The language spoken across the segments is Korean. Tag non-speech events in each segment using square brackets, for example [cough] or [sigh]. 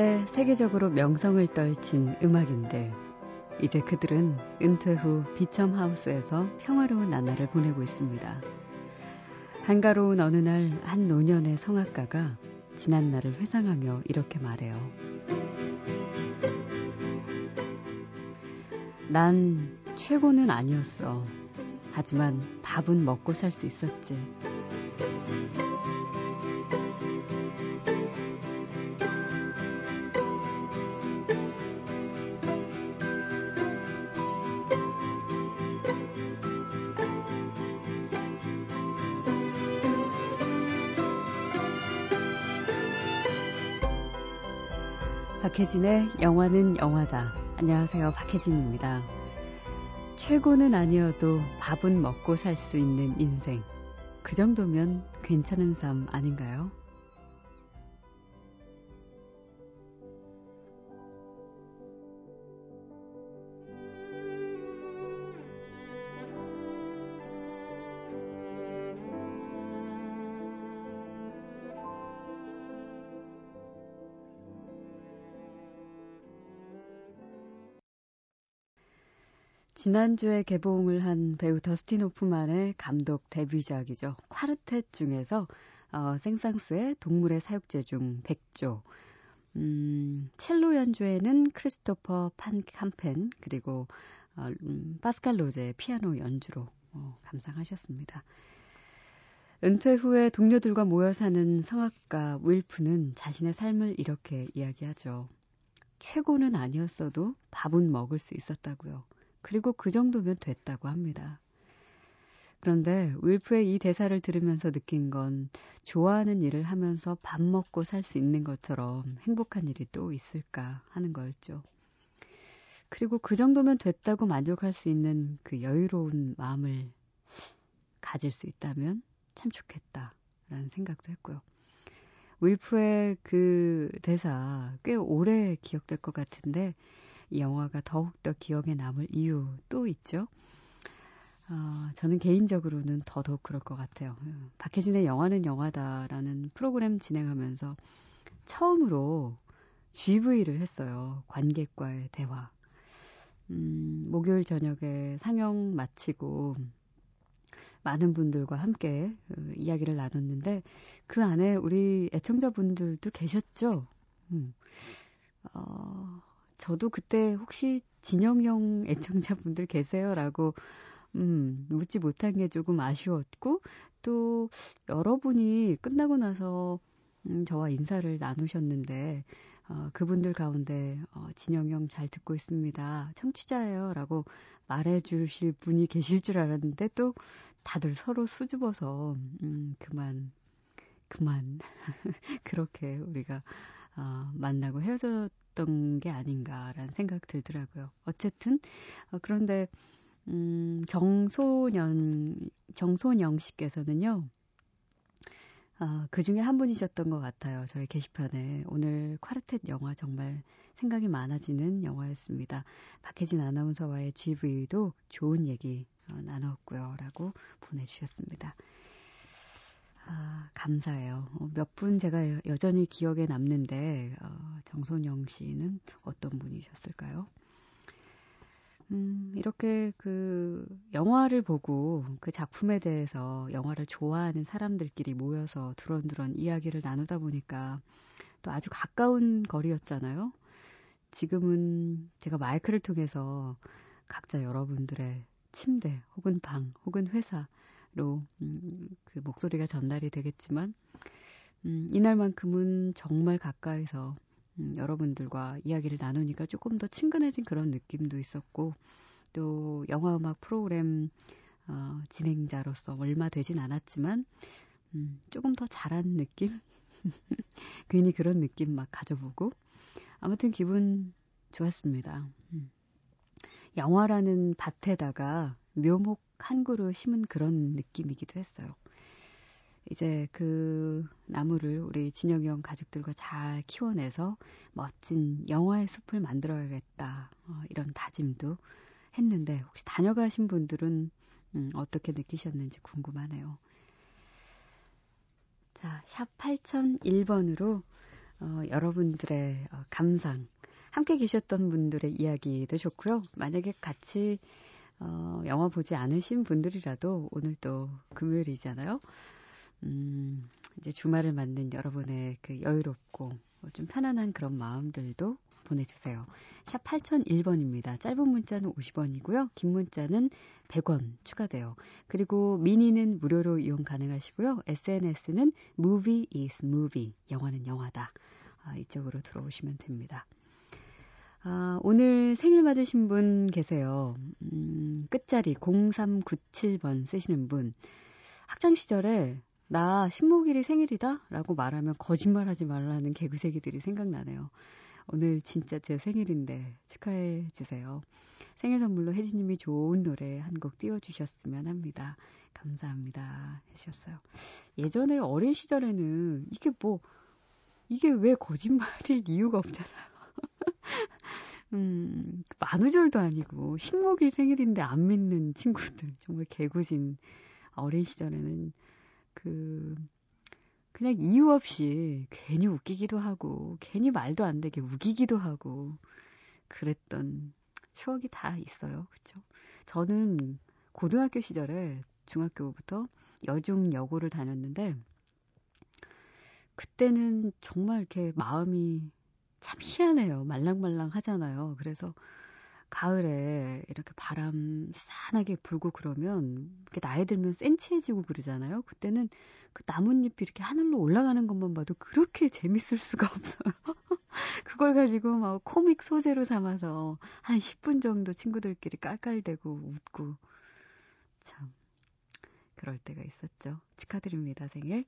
한때 세계적으로 명성을 떨친 음악인들. 이제 그들은 은퇴 후 비첨 하우스에서 평화로운 나날을 보내고 있습니다. 한가로운 어느 날 한 노년의 성악가가 지난 날을 회상하며 이렇게 말해요. 난 최고는 아니었어. 하지만 밥은 먹고 살 수 있었지. 박혜진의 영화는 영화다. 안녕하세요. 박혜진입니다. 최고는 아니어도 밥은 먹고 살 수 있는 인생. 그 정도면 괜찮은 삶 아닌가요? 지난주에 개봉을 한 배우 더스틴 호프만의 감독 데뷔작이죠. 콰르텟 중에서 어, 생상스의 동물의 사육제 중 백조. 음, 첼로 연주에는 크리스토퍼 판 캄펜 그리고 어, 음, 파스칼 로제의 피아노 연주로 어, 감상하셨습니다. 은퇴 후에 동료들과 모여 사는 성악가 윌프는 자신의 삶을 이렇게 이야기하죠. 최고는 아니었어도 밥은 먹을 수 있었다고요. 그리고 그 정도면 됐다고 합니다. 그런데 윌프의 이 대사를 들으면서 느낀 건 좋아하는 일을 하면서 밥 먹고 살 수 있는 것처럼 행복한 일이 또 있을까 하는 거였죠. 그리고 그 정도면 됐다고 만족할 수 있는 그 여유로운 마음을 가질 수 있다면 참 좋겠다라는 생각도 했고요. 윌프의 그 대사 꽤 오래 기억될 것 같은데 이 영화가 더욱더 기억에 남을 이유 또 있죠. 어, 저는 개인적으로는 더더욱 그럴 것 같아요. 박혜진의 영화는 영화다라는 프로그램 진행하면서 처음으로 GV를 했어요. 관객과의 대화. 음, 목요일 저녁에 상영 마치고 많은 분들과 함께 그 이야기를 나눴는데 그 안에 우리 애청자분들도 계셨죠. 음. 어, 저도 그때 혹시 진영형 애청자분들 계세요라고 음, 묻지 못한 게 조금 아쉬웠고 또 여러분이 끝나고 나서 음, 저와 인사를 나누셨는데 어, 그분들 가운데 어, 진영형 잘 듣고 있습니다. 청취자예요라고 말해 주실 분이 계실 줄 알았는데 또 다들 서로 수줍어서 음, 그만 그만 [laughs] 그렇게 우리가 어, 만나고 헤어졌 있었던 게 아닌가라는 생각 들더라고요. 어쨌든 어, 그런데 음, 정소년 정소영 씨께서는요. 아, 그 중에 한 분이셨던 것 같아요. 저희 게시판에. 오늘 콰르텟 영화 정말 생각이 많아지는 영화였습니다. 박혜진 아나운서와의 GV도 좋은 얘기 어, 나눴고요. 라고 보내주셨습니다. 아, 감사해요. 어, 몇분 제가 여전히 기억에 남는데, 어, 정선영 씨는 어떤 분이셨을까요? 음, 이렇게 그 영화를 보고 그 작품에 대해서 영화를 좋아하는 사람들끼리 모여서 두런두런 이야기를 나누다 보니까 또 아주 가까운 거리였잖아요. 지금은 제가 마이크를 통해서 각자 여러분들의 침대 혹은 방 혹은 회사 로 음, 그 목소리가 전달이 되겠지만 음, 이날만큼은 정말 가까이서 음, 여러분들과 이야기를 나누니까 조금 더 친근해진 그런 느낌도 있었고 또 영화 음악 프로그램 어, 진행자로서 얼마 되진 않았지만 음, 조금 더 잘한 느낌? [laughs] 괜히 그런 느낌 막 가져보고 아무튼 기분 좋았습니다. 음. 영화라는 밭에다가 묘목 한 그루 심은 그런 느낌이기도 했어요. 이제 그 나무를 우리 진영이 형 가족들과 잘 키워내서 멋진 영화의 숲을 만들어야겠다. 어, 이런 다짐도 했는데 혹시 다녀가신 분들은 음, 어떻게 느끼셨는지 궁금하네요. 자, 샵 8001번으로 어, 여러분들의 어, 감상, 함께 계셨던 분들의 이야기도 좋고요. 만약에 같이 어, 영화 보지 않으신 분들이라도 오늘 또 금요일이잖아요. 음, 이제 주말을 맞는 여러분의 그 여유롭고 좀 편안한 그런 마음들도 보내주세요. 샵 8001번입니다. 짧은 문자는 50원이고요. 긴 문자는 100원 추가돼요. 그리고 미니는 무료로 이용 가능하시고요. SNS는 movie is movie. 영화는 영화다. 아, 이쪽으로 들어오시면 됩니다. 아, 오늘 생일 맞으신 분 계세요. 음, 끝자리 0397번 쓰시는 분. 학창 시절에 나 식목일이 생일이다? 라고 말하면 거짓말 하지 말라는 개구새기들이 생각나네요. 오늘 진짜 제 생일인데 축하해 주세요. 생일 선물로 혜진님이 좋은 노래 한 곡 띄워주셨으면 합니다. 감사합니다. 해주셨어요. 예전에 어린 시절에는 이게 뭐, 이게 왜 거짓말일 이유가 없잖아요. [laughs] 음, 만우절도 아니고, 식목일 생일인데 안 믿는 친구들. 정말 개구진 어린 시절에는 그 그냥 이유 없이 괜히 웃기기도 하고 괜히 말도 안 되게 우기기도 하고 그랬던 추억이 다 있어요. 그렇죠? 저는 고등학교 시절에 중학교부터 여중 여고를 다녔는데 그때는 정말 이렇게 마음이 참 희한해요. 말랑말랑 하잖아요. 그래서 가을에 이렇게 바람 싸하게 불고 그러면 이렇게 나이 들면 센치해지고 그러잖아요. 그때는 그 나뭇잎이 이렇게 하늘로 올라가는 것만 봐도 그렇게 재밌을 수가 없어요. [laughs] 그걸 가지고 막 코믹 소재로 삼아서 한 10분 정도 친구들끼리 깔깔대고 웃고 참 그럴 때가 있었죠. 축하드립니다, 생일.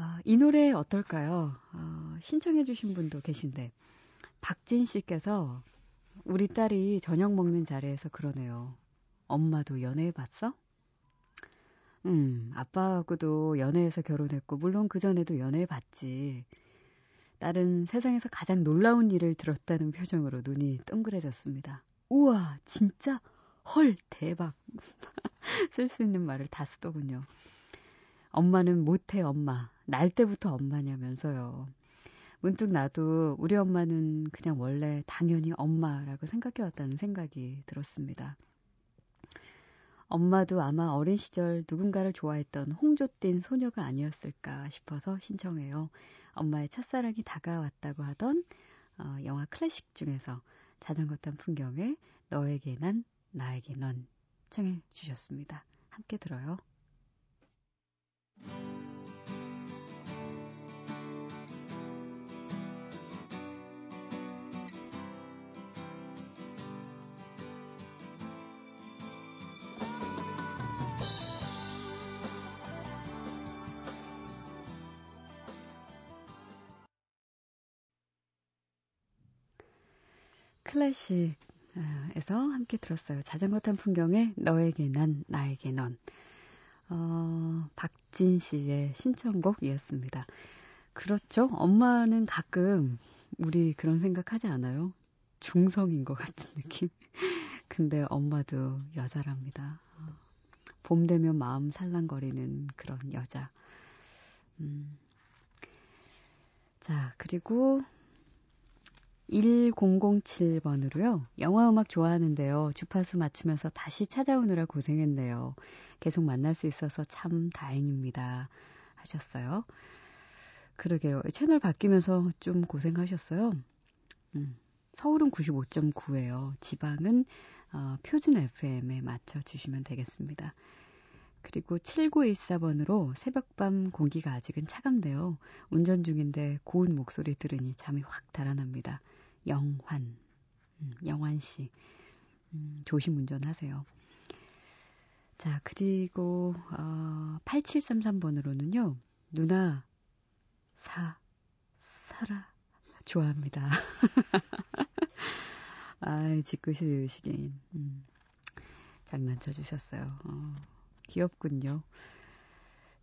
어, 이 노래 어떨까요? 어, 신청해 주신 분도 계신데 박진 씨께서 우리 딸이 저녁 먹는 자리에서 그러네요. 엄마도 연애해봤어? 음, 아빠하고도 연애해서 결혼했고, 물론 그전에도 연애해봤지. 딸은 세상에서 가장 놀라운 일을 들었다는 표정으로 눈이 동그래졌습니다. 우와, 진짜? 헐, 대박. [laughs] 쓸 수 있는 말을 다 쓰더군요. 엄마는 못해, 엄마. 날 때부터 엄마냐면서요. 문득 나도 우리 엄마는 그냥 원래 당연히 엄마라고 생각해 왔다는 생각이 들었습니다. 엄마도 아마 어린 시절 누군가를 좋아했던 홍조띤 소녀가 아니었을까 싶어서 신청해요. 엄마의 첫사랑이 다가왔다고 하던 어, 영화 클래식 중에서 자전거 탄 풍경에 너에게 난 나에게 넌 청해 주셨습니다. 함께 들어요. 클래식에서 함께 들었어요. 자전거 탄 풍경에 너에게 난, 나에게 넌. 어, 박진 씨의 신청곡이었습니다. 그렇죠. 엄마는 가끔 우리 그런 생각하지 않아요? 중성인 것 같은 느낌. [laughs] 근데 엄마도 여자랍니다. 봄 되면 마음 살랑거리는 그런 여자. 음. 자, 그리고 1007번으로요. 영화 음악 좋아하는데요. 주파수 맞추면서 다시 찾아오느라 고생했네요. 계속 만날 수 있어서 참 다행입니다. 하셨어요. 그러게요. 채널 바뀌면서 좀 고생하셨어요. 음, 서울은 95.9예요. 지방은 어, 표준 FM에 맞춰 주시면 되겠습니다. 그리고 7914번으로 새벽밤 공기가 아직은 차갑네요. 운전 중인데 고운 목소리 들으니 잠이 확 달아납니다. 영환, 음, 영환 씨. 음, 조심 운전하세요. 자, 그리고, 어, 8733번으로는요, 누나, 사, 살아, 좋아합니다. [laughs] 아, 짓궂으시긴. 음, 장난쳐 주셨어요. 어, 귀엽군요.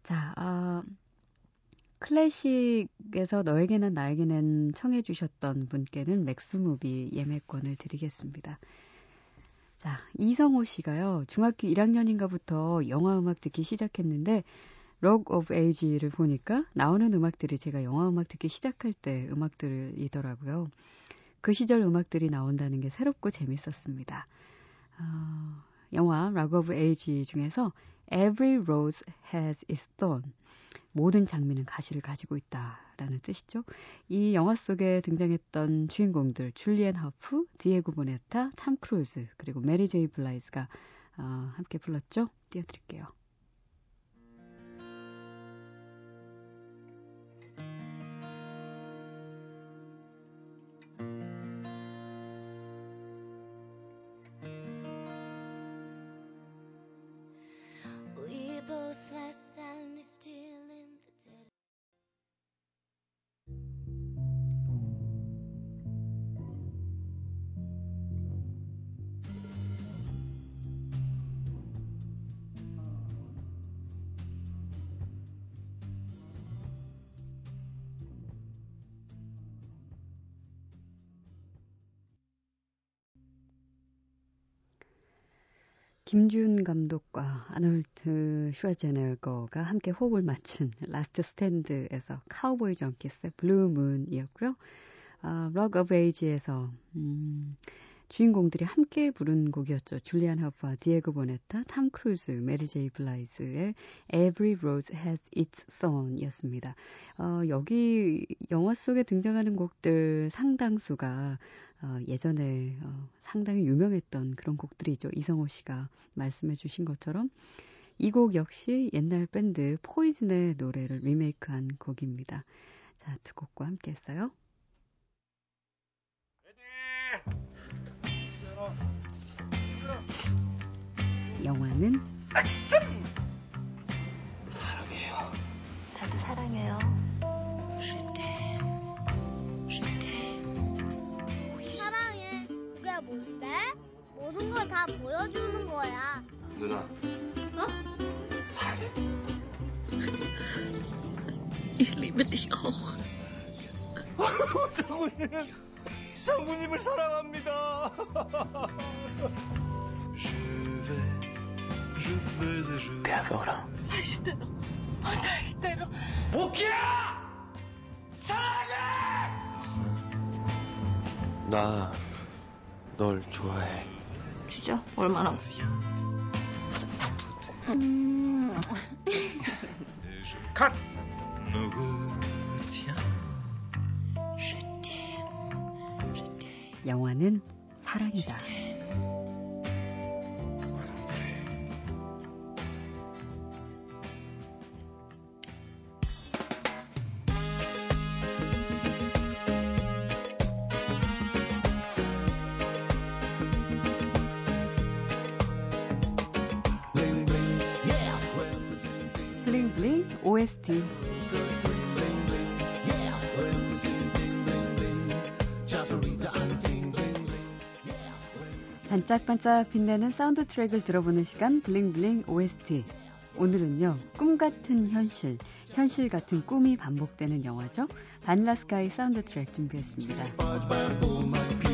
자, 아, 클래식에서 너에게 난 나에게 넌 청해 주셨던 분께는 맥스무비 예매권을 드리겠습니다. 자, 이성호 씨가요. 중학교 1학년인가부터 영화 음악 듣기 시작했는데 록 오브 에이지를 보니까 나오는 음악들이 제가 영화 음악 듣기 시작할 때 음악들이더라고요. 그 시절 음악들이 나온다는 게 새롭고 재밌었습니다. 어, 영화 락 오브 에이지 중에서 Every Rose Has Its Thorn 모든 장미는 가시를 가지고 있다라는 뜻이죠. 이 영화 속에 등장했던 주인공들 줄리안 허프, 디에고 보네타, 탐 크루즈 그리고 메리 제이 블라이즈가 어, 함께 불렀죠. 띄워드릴게요. 김지운 감독과 아놀드 슈왈제네거가 함께 호흡을 맞춘 라스트 스탠드에서 카우보이 정키스의 블루문이었고요. 아, 락 오브 에이지에서 음, 주인공들이 함께 부른 곡이었죠. 줄리안 허프와 디에고 보네타, 탐 크루즈, 메리 제이 블라이즈의 Every Rose Has Its Thorn이었습니다. 어, 여기 영화 속에 등장하는 곡들 상당수가 어, 예전에 어, 상당히 유명했던 그런 곡들이죠. 이성호 씨가 말씀해 주신 것처럼 이 곡 역시 옛날 밴드 포이즌의 노래를 리메이크한 곡입니다. 자, 두 곡과 함께 했어요. 영화는 사랑해요. 나도 사랑해요. 모든 걸 다 보여주는 거야. 누나. 어? 사랑해. Ich liebe dich auch. 장군님, 장군님을 사랑합니다. [laughs] 아, 다시 때려. 모키야! 사랑해! 나 널 좋아해. 진짜? 얼마나? 음. 컷! 영화는 사랑이다. OST 반짝반짝 빛내는 사운드 트랙을 들어보는 시간 블링블링 OST 오늘은요 꿈 같은 현실 현실 같은 꿈이 반복되는 영화죠. 바닐라 스카이 사운드 트랙 준비했습니다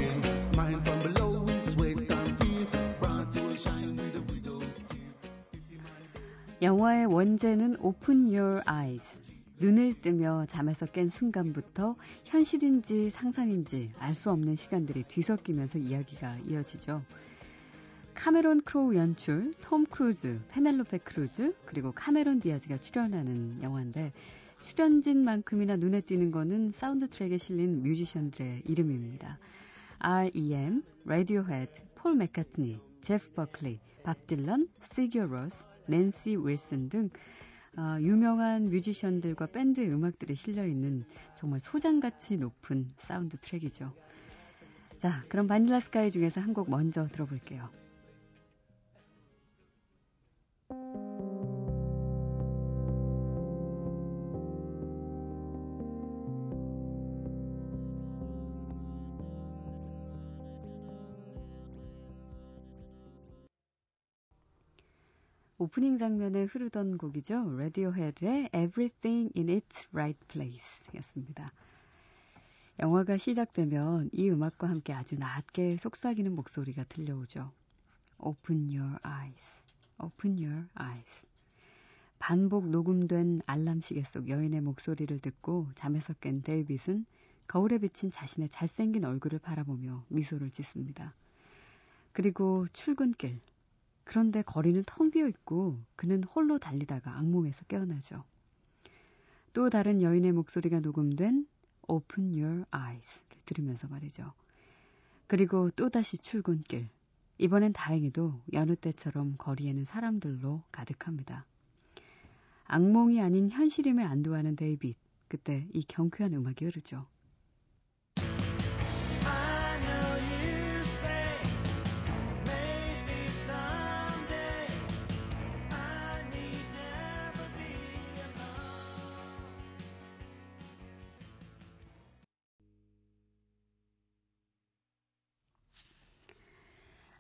영화의 원제는 Open Your Eyes. 눈을 뜨며 잠에서 깬 순간부터 현실인지 상상인지 알 수 없는 시간들이 뒤섞이면서 이야기가 이어지죠. 카메론 크로우 연출, 톰 크루즈, 페넬로페 크루즈, 그리고 카메론 디아즈가 출연하는 영화인데 출연진만큼이나 눈에 띄는 거는 사운드 트랙에 실린 뮤지션들의 이름입니다. R.E.M., 라디오헤드, 폴 맥카트니, 제프 버클리, 밥 딜런, 시규어 로스, 낸시 윌슨 등 어, 유명한 뮤지션들과 밴드의 음악들이 실려 있는 정말 소장가치 높은 사운드 트랙이죠. 자, 그럼 바닐라 스카이 중에서 한 곡 먼저 들어볼게요. 오프닝 장면에 흐르던 곡이죠. 라디오헤드의 Everything in its Right Place 였습니다. 영화가 시작되면 이 음악과 함께 아주 낮게 속삭이는 목소리가 들려오죠. Open your eyes. Open your eyes. 반복 녹음된 알람 시계 속 여인의 목소리를 듣고 잠에서 깬 데이빗은 거울에 비친 자신의 잘생긴 얼굴을 바라보며 미소를 짓습니다. 그리고 출근길. 그런데 거리는 텅 비어 있고 그는 홀로 달리다가 악몽에서 깨어나죠. 또 다른 여인의 목소리가 녹음된 Open Your Eyes를 들으면서 말이죠. 그리고 또다시 출근길. 이번엔 다행히도 여느 때처럼 거리에는 사람들로 가득합니다. 악몽이 아닌 현실임에 안도하는 데이빗. 그때 이 경쾌한 음악이 흐르죠.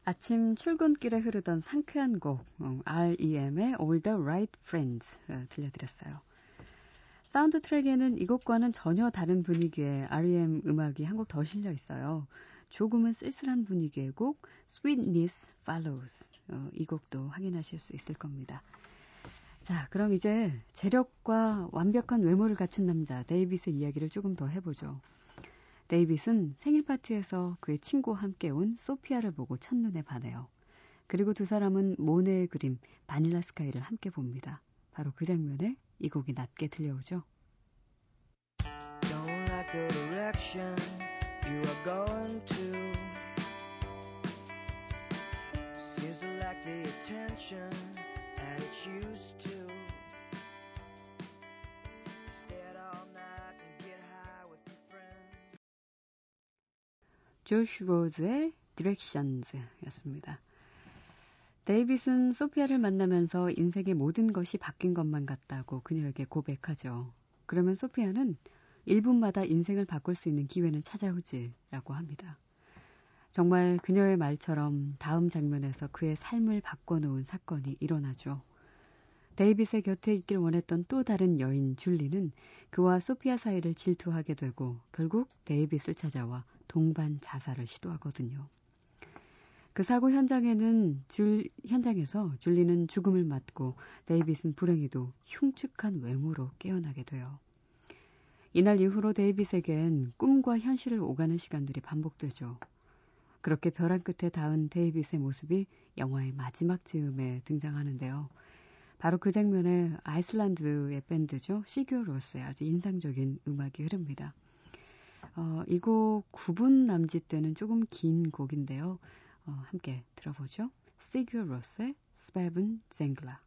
아침 출근길에 흐르던 상쾌한 곡 어, R.E.M의 All the Right Friends 어, 들려드렸어요. 사운드 트랙에는 이 곡과는 전혀 다른 분위기의 R.E.M 음악이 한 곡 더 실려 있어요. 조금은 쓸쓸한 분위기의 곡 Sweetness Follows 어, 이 곡도 확인하실 수 있을 겁니다. 자, 그럼 이제 재력과 완벽한 외모를 갖춘 남자 데이빗의 이야기를 조금 더 해보죠. 데이빗은 생일 파티에서 그의 친구와 함께 온 소피아를 보고 첫눈에 반해요. 그리고 두 사람은 모네의 그림 바닐라 스카이를 함께 봅니다. 바로 그 장면에 이 곡이 낮게 들려오죠. Don't like the direction you are going to. 조시 라우즈의 Directions 였습니다. 데이빗은 소피아를 만나면서 인생의 모든 것이 바뀐 것만 같다고 그녀에게 고백하죠. 그러면 소피아는 1분마다 인생을 바꿀 수 있는 기회는 찾아오지 라고 합니다. 정말 그녀의 말처럼 다음 장면에서 그의 삶을 바꿔놓은 사건이 일어나죠. 데이빗의 곁에 있길 원했던 또 다른 여인 줄리는 그와 소피아 사이를 질투하게 되고 결국 데이빗을 찾아와 동반 자살을 시도하거든요. 그 사고 현장에는 줄, 현장에서 줄리는 죽음을 맞고 데이빗은 불행히도 흉측한 외모로 깨어나게 돼요. 이날 이후로 데이빗에겐 꿈과 현실을 오가는 시간들이 반복되죠. 그렇게 벼랑 끝에 닿은 데이빗의 모습이 영화의 마지막 즈음에 등장하는데요. 바로 그 장면에 아이슬란드의 밴드죠. 시규로스의 아주 인상적인 음악이 흐릅니다. 어, 이 곡 9분 남짓 되는 조금 긴 곡인데요. 어, 함께 들어보죠. 시규 로스의 스베븐 쟁글라.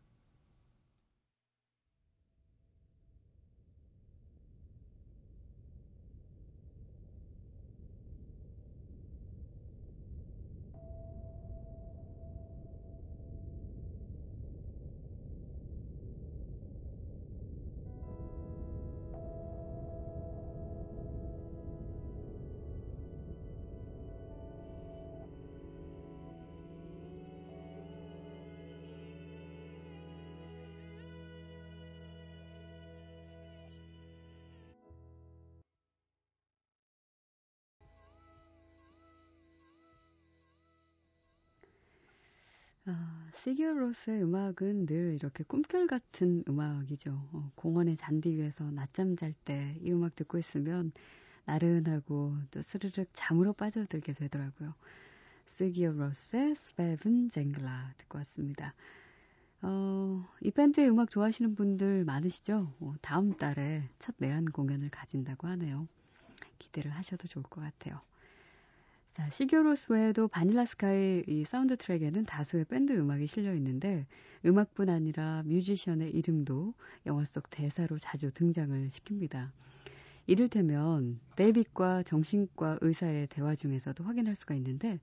아, 시규로스의 음악은 늘 이렇게 꿈결 같은 음악이죠. 어, 공원의 잔디 위에서 낮잠 잘 때 이 음악 듣고 있으면 나른하고 또 스르륵 잠으로 빠져들게 되더라고요. 시기어로스의 스베븐 쟁글라 듣고 왔습니다. 어, 이 밴드의 음악 좋아하시는 분들 많으시죠? 어, 다음 달에 첫 내한 공연을 가진다고 하네요. 기대를 하셔도 좋을 것 같아요. 자, 시규어 로스 외에도 바닐라 스카이 이 사운드 트랙에는 다수의 밴드 음악이 실려 있는데 음악뿐 아니라 뮤지션의 이름도 영화 속 대사로 자주 등장을 시킵니다. 이를테면 데이빗과 정신과 의사의 대화 중에서도 확인할 수가 있는데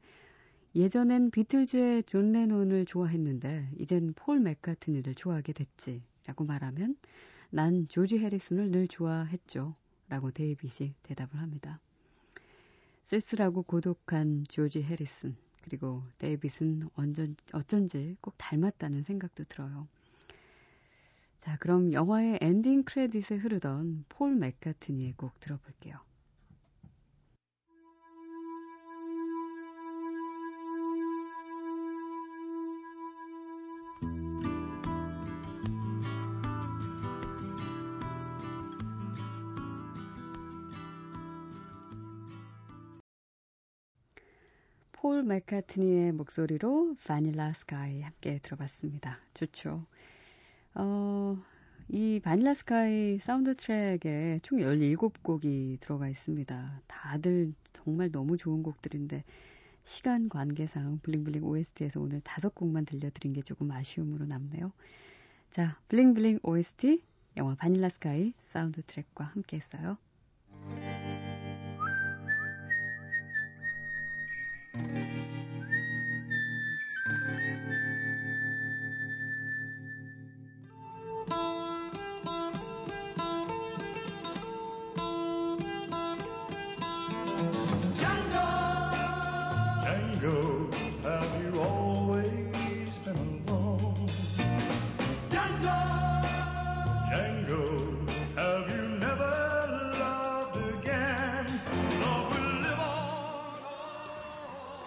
예전엔 비틀즈의 존 레논을 좋아했는데 이젠 폴 맥카트니를 좋아하게 됐지 라고 말하면 난 조지 해리슨을 늘 좋아했죠 라고 데이빗이 대답을 합니다. 쓸쓸하고 고독한 조지 해리슨. 그리고 데이빗은 완전 어쩐지 꼭 닮았다는 생각도 들어요. 자, 그럼 영화의 엔딩 크레딧에 흐르던 폴 맥카트니의 곡 들어볼게요. 맥카트니의 목소리로 바닐라 스카이 함께 들어봤습니다. 좋죠. 어, 이 바닐라 스카이 사운드 트랙에 총 17곡이 들어가 있습니다. 다들 정말 너무 좋은 곡들인데 시간 관계상 블링블링 OST에서 오늘 다섯 곡만 들려드린 게 조금 아쉬움으로 남네요. 자, 블링블링 OST 영화 바닐라 스카이 사운드 트랙과 함께 했어요.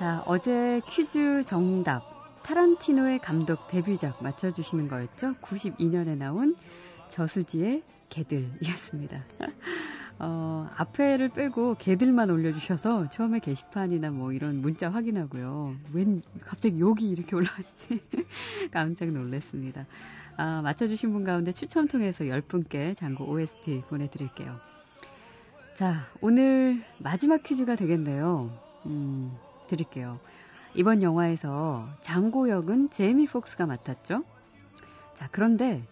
자, 어제 퀴즈 정답. 타란티노의 감독 데뷔작 맞춰주시는 거였죠? 92년에 나온 저수지의 개들이었습니다. [laughs] 어, 앞에를 빼고 개들만 올려주셔서 처음에 게시판이나 뭐 이런 문자 확인하고요. 웬 갑자기 욕이 이렇게 올라왔지? [laughs] 깜짝 놀랐습니다. 아, 맞춰주신 분 가운데 추천 통해서 10분께 장고 OST 보내드릴게요. 자, 오늘 마지막 퀴즈가 되겠네요. 음, 드릴게요. 이번 영화에서 장고 역은 제이미 폭스가 맡았죠? 자, 그런데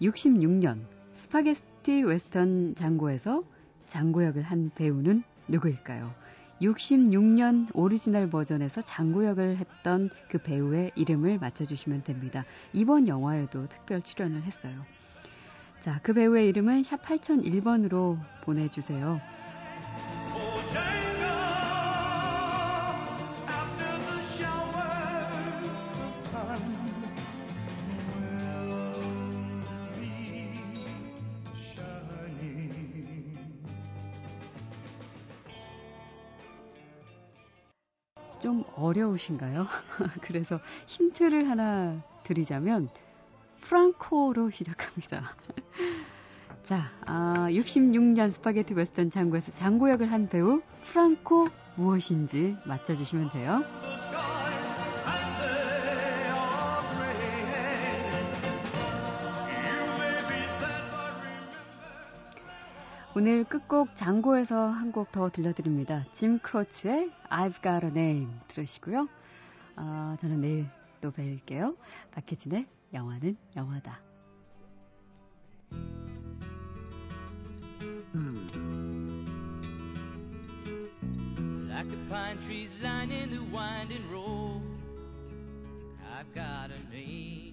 66년 스파게티 웨스턴 장고에서 장고 역을 한 배우는 누구일까요? 66년 오리지널 버전에서 장고 역을 했던 그 배우의 이름을 맞춰주시면 됩니다. 이번 영화에도 특별 출연을 했어요. 자, 그 배우의 이름은 샵 8001번으로 보내주세요. 어려우신가요? [laughs] 그래서 힌트를 하나 드리자면 프랑코로 시작합니다. [laughs] 자, 아, 66년 스파게티 웨스턴 장고에서 장고 역을 한 배우 프랑코 무엇인지 맞춰주시면 돼요. 오늘 끝곡 장고에서 한 곡 더 들려드립니다. 짐 크로치의 I've Got a Name 들으시고요. 아, 저는 내일 또 뵐게요. 박혜진의 영화는 영화다. Like the pine trees lining the winding road, I've got a name.